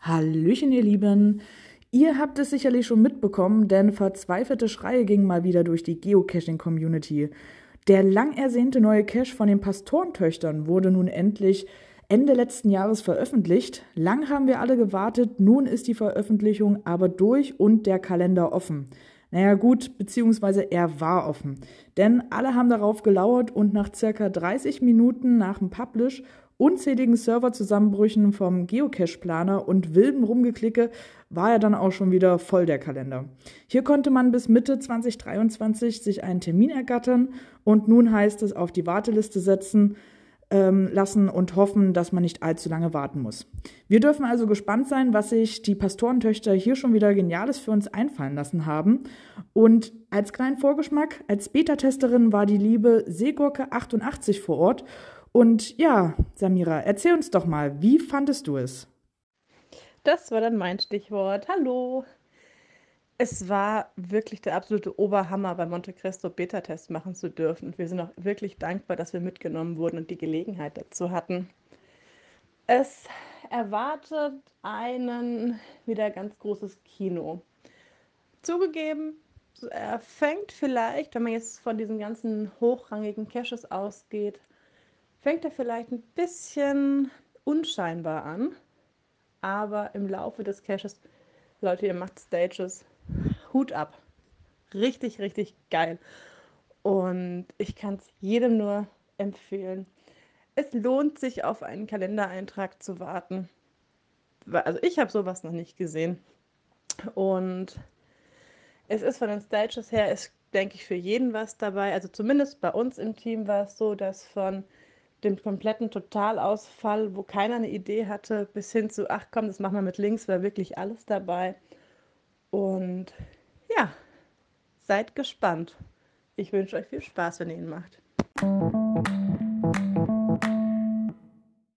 Hallöchen, ihr Lieben. Ihr habt es sicherlich schon mitbekommen, denn verzweifelte Schreie gingen mal wieder durch die Geocaching-Community. Der lang ersehnte neue Cache von den Pastorentöchtern wurde nun endlich Ende letzten Jahres veröffentlicht. Lang haben wir alle gewartet, nun ist die Veröffentlichung aber durch und der Kalender offen. Naja gut, beziehungsweise er war offen. Denn alle haben darauf gelauert und nach circa 30 Minuten nach dem Publish unzähligen Serverzusammenbrüchen vom Geocache-Planer und wildem Rumgeklicke war ja dann auch schon wieder voll der Kalender. Hier konnte man bis Mitte 2023 sich einen Termin ergattern und nun heißt es auf die Warteliste setzen lassen und hoffen, dass man nicht allzu lange warten muss. Wir dürfen also gespannt sein, was sich die Pastorentöchter hier schon wieder Geniales für uns einfallen lassen haben. Und als kleinen Vorgeschmack, als Beta-Testerin war die liebe Seegurke88 vor Ort und ja, Samira, erzähl uns doch mal, wie fandest du es? Das war dann mein Stichwort. Hallo. Es war wirklich der absolute Oberhammer, bei Monte Cristo Beta-Test machen zu dürfen. Und wir sind auch wirklich dankbar, dass wir mitgenommen wurden und die Gelegenheit dazu hatten. Es erwartet einen wieder ganz großes Kino. Zugegeben, er fängt vielleicht, wenn man jetzt von diesen ganzen hochrangigen Caches ausgeht, fängt er vielleicht ein bisschen unscheinbar an, aber im Laufe des Caches, Leute, ihr macht Stages, Hut ab. Richtig, richtig geil. Und ich kann es jedem nur empfehlen. Es lohnt sich, auf einen Kalendereintrag zu warten. Also ich habe sowas noch nicht gesehen. Und es ist von den Stages her, ist, denke ich, für jeden was dabei. Also zumindest bei uns im Team war es so, dass von dem kompletten Totalausfall, wo keiner eine Idee hatte, bis hin zu, ach komm, das machen wir mit links, war wirklich alles dabei. Und seid gespannt. Ich wünsche euch viel Spaß, wenn ihr ihn macht.